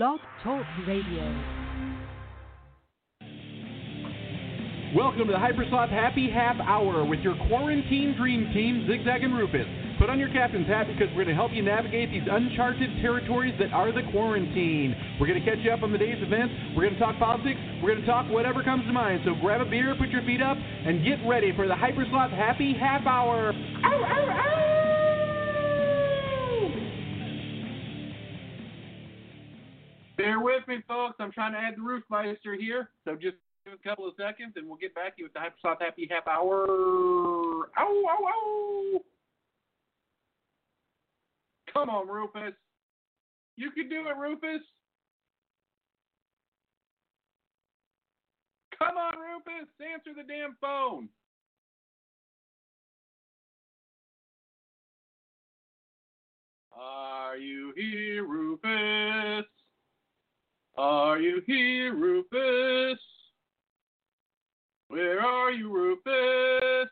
Blog Talk Radio. Welcome to the Hypersloth Happy Half Hour with your quarantine dream team, Zigzag and Rufus. Put on your captain's hat because we're going to help you navigate these uncharted territories that are the quarantine. We're going to catch you up on the day's events. We're going to talk politics. We're going to talk whatever comes to mind. So grab a beer, put your feet up, and get ready for the Hypersloth Happy Half Hour. Ow, ow, ow. with me, folks. I'm trying to add the Roofmeister here, so just give a couple of seconds, and we'll get back to you with the Hypersloth Happy Half Hour. Ow, ow, ow! Come on, Rufus. You can do it, Rufus. Come on, Rufus. Answer the damn phone. Are you here, Rufus? Are you here, Rufus? Where are you, Rufus?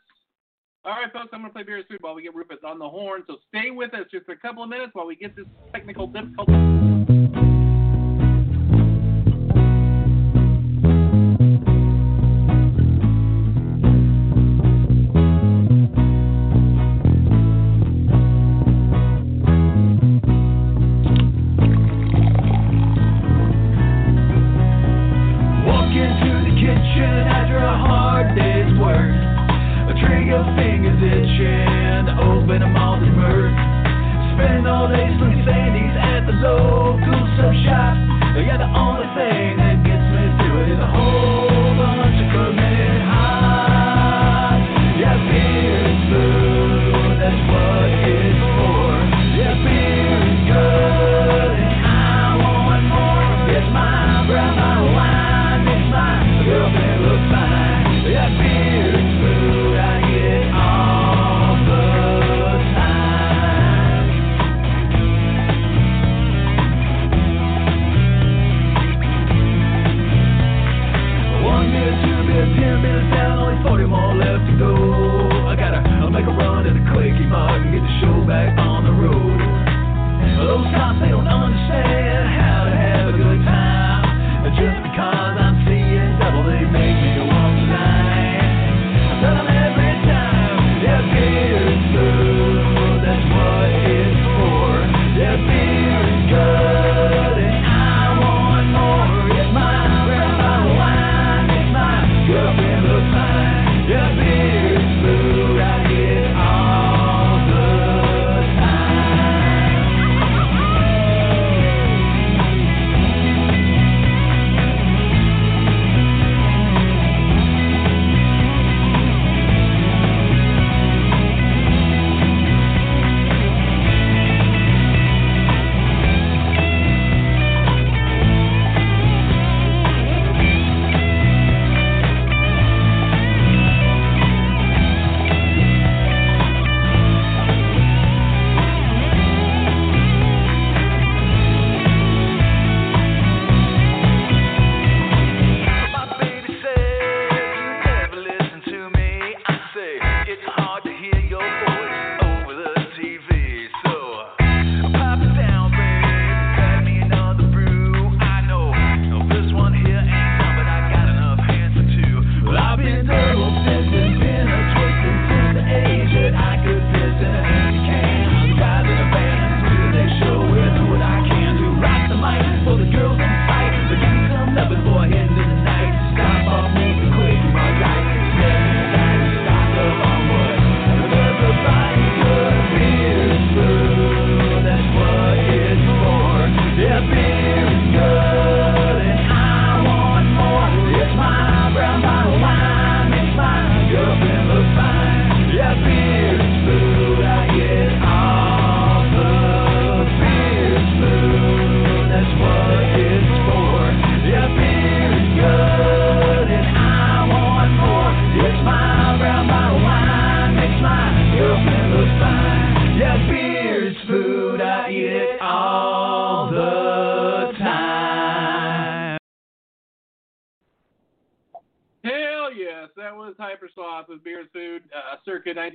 All right, folks, I'm going to play Beer Street while we get Rufus on the horn, so stay with us just a couple of minutes while we get this technical difficulty.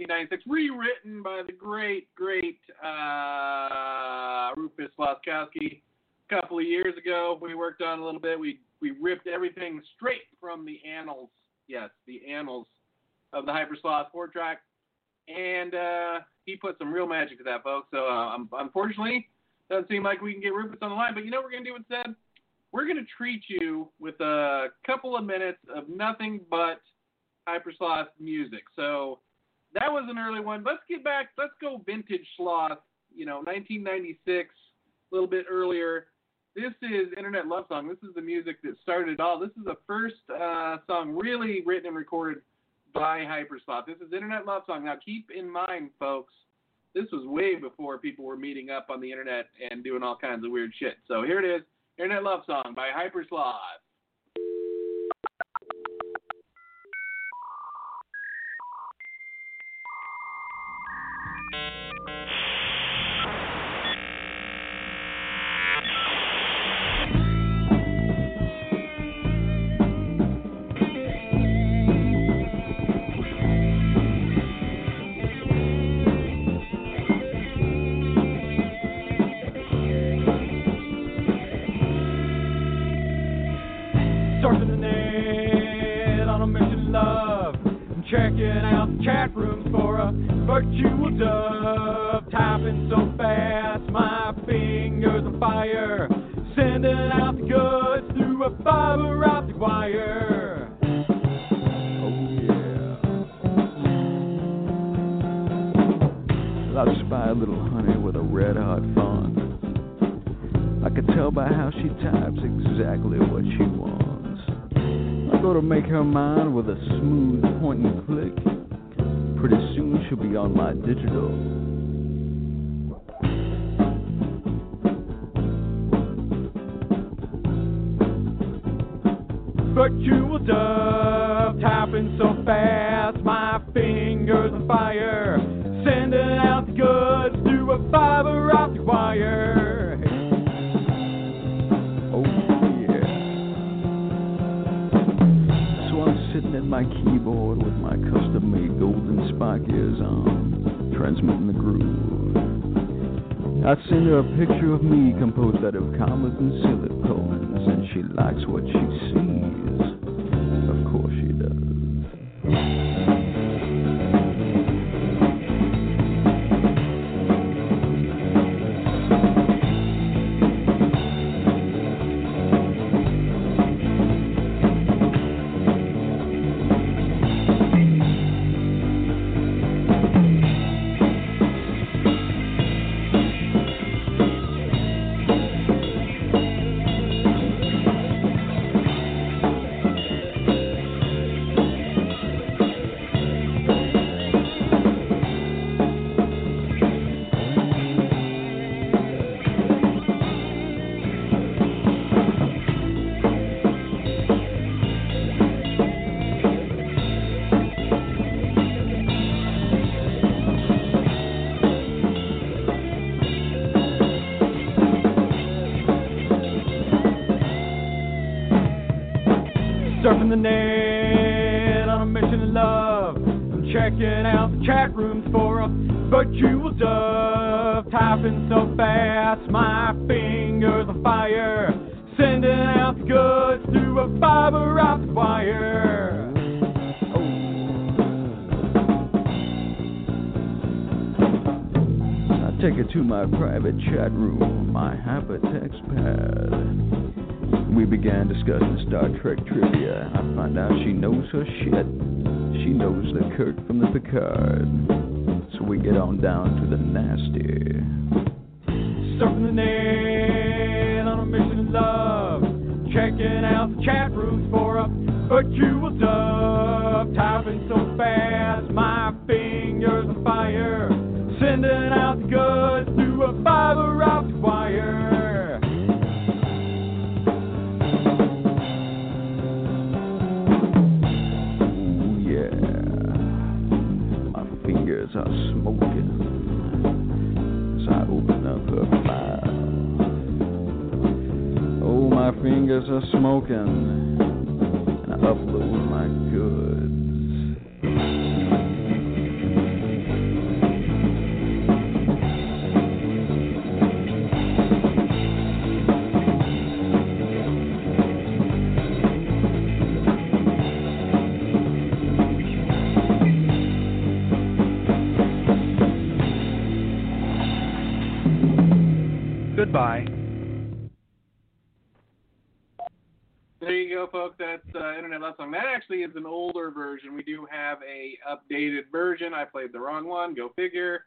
1996, rewritten by the great, great uh, Rufus Laskowski. A couple of years ago, we worked on a little bit. We we ripped everything straight from the annals. Yes, the annals of the Hypersloth four track, and uh, he put some real magic to that, folks. So uh, unfortunately, doesn't seem like we can get Rufus on the line. But you know what we're gonna do instead? We're gonna treat you with a couple of minutes of nothing but Hypersloth music. So that was an early one. Let's get back. Let's go vintage sloth. You know, 1996, a little bit earlier. This is Internet Love Song. This is the music that started it all. This is the first uh, song really written and recorded by Hypersloth. This is Internet Love Song. Now keep in mind, folks, this was way before people were meeting up on the internet and doing all kinds of weird shit. So here it is, Internet Love Song by Hypersloth. Pretty be on my digital. Virtual dove, typing so fast, my fingers on fire. Sending out the goods through a fiber optic wire. Oh yeah. So I'm sitting at my custom-made spike on, um, transmitting the groove. I send her a picture of me composed out of commas and silicones, and she likes what she sees. Surfing the net on a mission of love. I'm checking out the chat rooms for a virtual dove. Typing so fast, my fingers on fire. Sending out the goods through a fiber optic wire. I take it to my private chat room, my hypertext pad. We began discussing Star Trek trivia. I find out she knows her shit. She knows the Kirk from the Picard. So we get on down to the nasty. Surfing the net on a mission of love. Checking out the chat rooms for a virtual dove. Typing so fast, my fingers on fire. Sending out the goods through a fiber optic wire. My fingers are smoking, and I upload my goods. There you go, folks. That's uh, Internet Love Song. That actually is an older version. We do have a updated version. I played the wrong one. Go figure.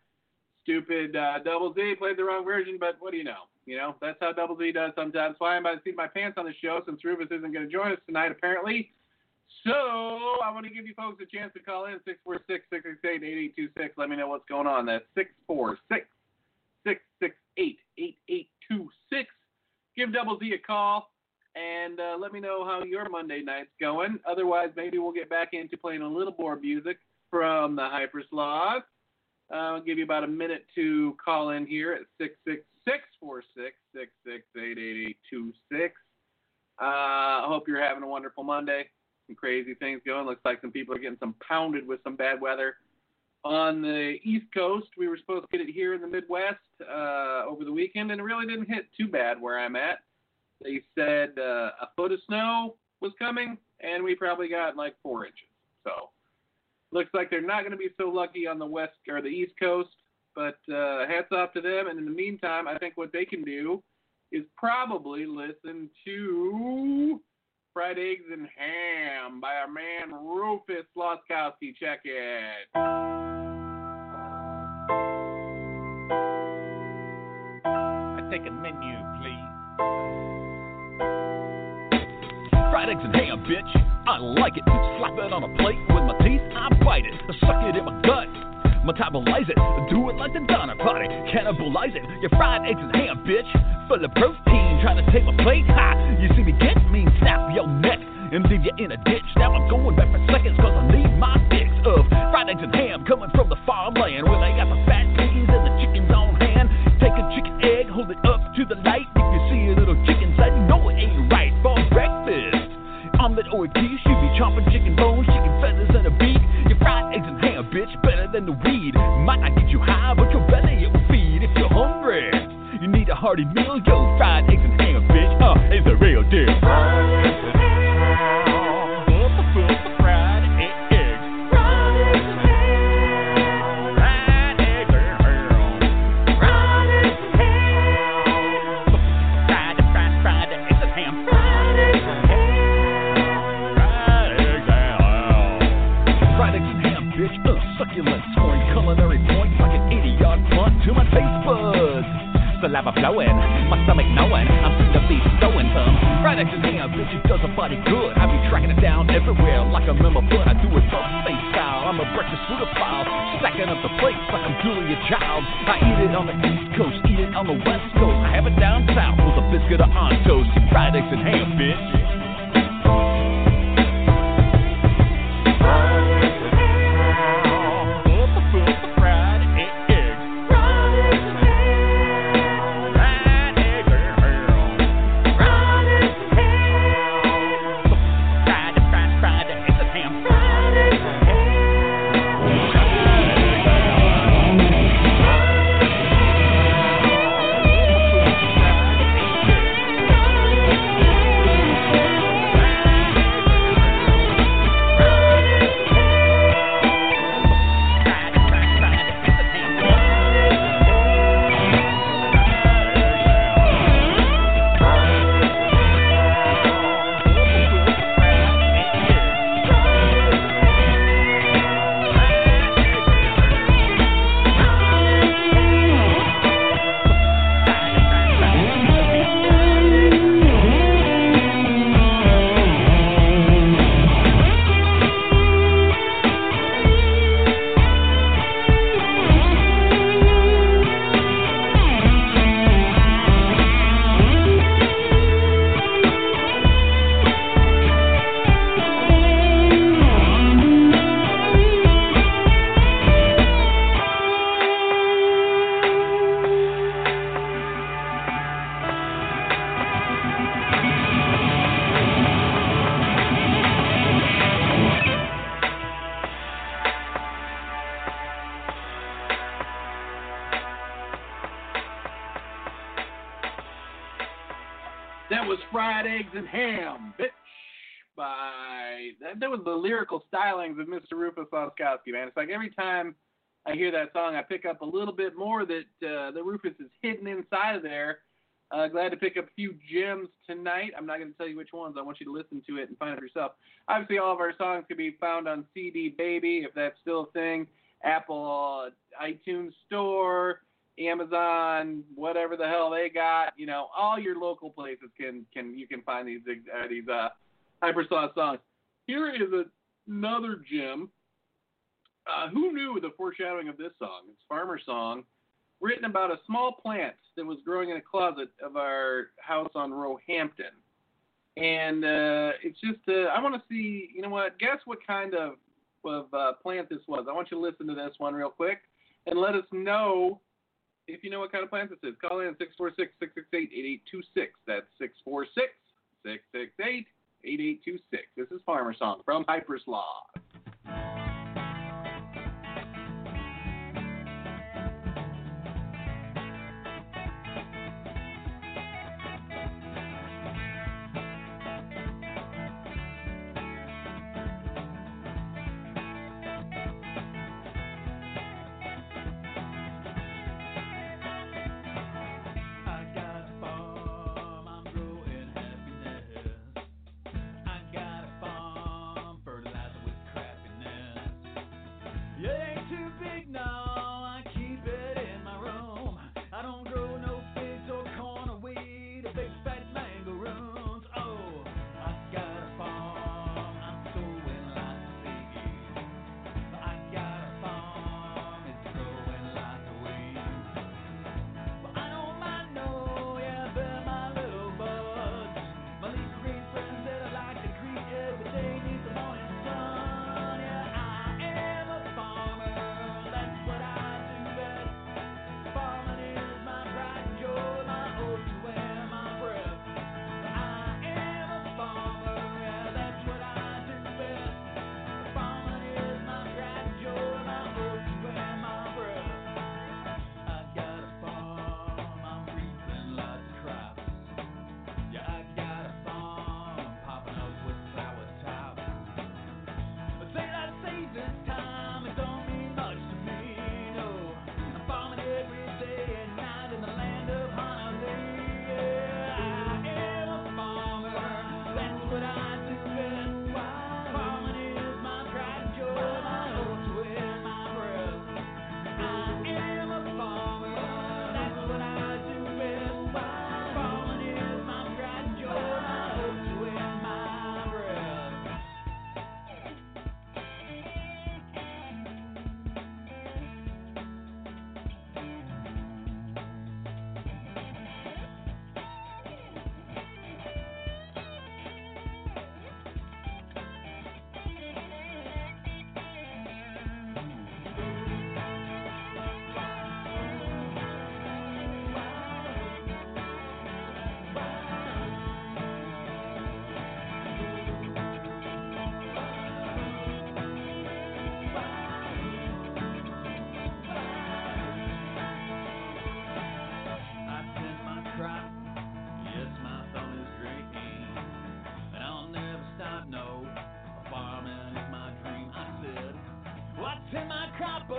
Stupid uh, Double Z played the wrong version, but what do you know? You know, that's how Double Z does sometimes. Why about to seat my pants on the show since Rufus isn't going to join us tonight, apparently. So I want to give you folks a chance to call in 646-668-8826. Let me know what's going on. That's 646-668-8826. Give Double Z a call and uh, let me know how your Monday night's going. Otherwise, maybe we'll get back into playing a little more music from the Hyper Sloth. Uh, I'll give you about a minute to call in here at 666-466-668-8826. Uh, I hope you're having a wonderful Monday. Some crazy things going. Looks like some people are getting some pounded with some bad weather. On the East Coast, we were supposed to get it here in the Midwest uh, over the weekend, and it really didn't hit too bad where I'm at. They said uh, a foot of snow was coming, and we probably got like four inches. So looks like they're not going to be so lucky on the west or the East Coast. But uh, hats off to them. And in the meantime, I think what they can do is probably listen to Fried Eggs and Ham by our man Rufus Laskowski. Check it. I take a menu, please. Fried eggs and ham, bitch. I like it. Slap it on a plate with my teeth. I bite it. Suck it in my gut. Metabolize it. Do it like the Donner Party. Cannibalize it. Your fried eggs and ham, bitch. Full of protein. Trying to take my plate. Ha! You see me get me? Snap your neck. And leave you in a ditch. Now I'm going back for seconds cause I need hearty meal, yo, fried eggs and ham, bitch. Uh, it's a real deal. Fried eggs. Fried Saliva flowing, my stomach knowing I'm soon to some fried eggs and ham, bitch. It does a body good. I be tracking it down everywhere like a member, but I do it buffet style. I'm a breakfast foodophile, stacking up the plates like I'm Julia Child. I eat it on the East Coast, eat it on the West Coast. I have it down south with a biscuit or on toast. Fried eggs and ham, bitch. That lyrical stylings of Mr. Rufus Oskowski, man. It's like every time I hear that song, I pick up a little bit more that uh, the Rufus is hidden inside of there. Uh, glad to pick up a few gems tonight. I'm not going to tell you which ones. I want you to listen to it and find it yourself. Obviously, all of our songs can be found on CD Baby, if that's still a thing, Apple uh, iTunes Store, Amazon, whatever the hell they got. You know, all your local places can can you can find these uh, these uh, Hypersloth songs. Here is a, another gem. Uh, who knew the foreshadowing of this song? It's Farmer Song written about a small plant that was growing in a closet of our house on Roehampton. And uh, it's just, uh, I want to see, you know what, guess what kind of, of uh, plant this was. I want you to listen to this one real quick and let us know if you know what kind of plant this is. Call in 646 668 8826. That's 646 668 8826. This is Farmer Song from Hypersloth. stop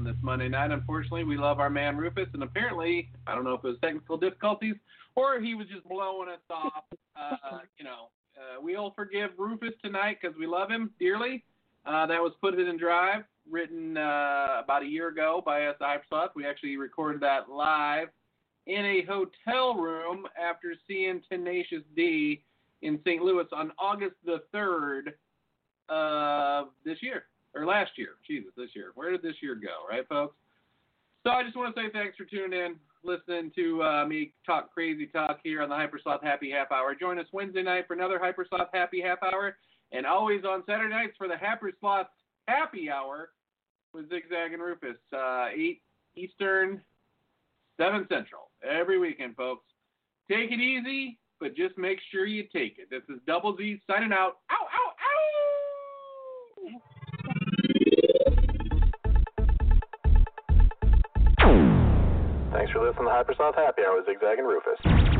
on this Monday night. Unfortunately, we love our man Rufus, and apparently, I don't know if it was technical difficulties or he was just blowing us off. Uh, you know, uh, we'll forgive Rufus tonight because we love him dearly. Uh, that was Put It in Drive, written uh, about a year ago by us Hypersloth. We actually recorded that live in a hotel room after seeing Tenacious D in St. Louis on August the 3rd of this year, or last year. Jesus, this year. Where did this year go, right, folks? So I just want to say thanks for tuning in, listening to uh, me talk crazy talk here on the Hypersloth Happy Half Hour. Join us Wednesday night for another Hypersloth Happy Half Hour, and always on Saturday nights for the Hypersloth Happy Hour with Zigzag and Rufus, uh, 8 Eastern, 7 Central, every weekend, folks. Take it easy, but just make sure you take it. This is Double Z signing out. Ow, ow, ow! Thanks for listening to Hypersloth Happy Hour with Zigzag and Rufus.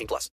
18 plus.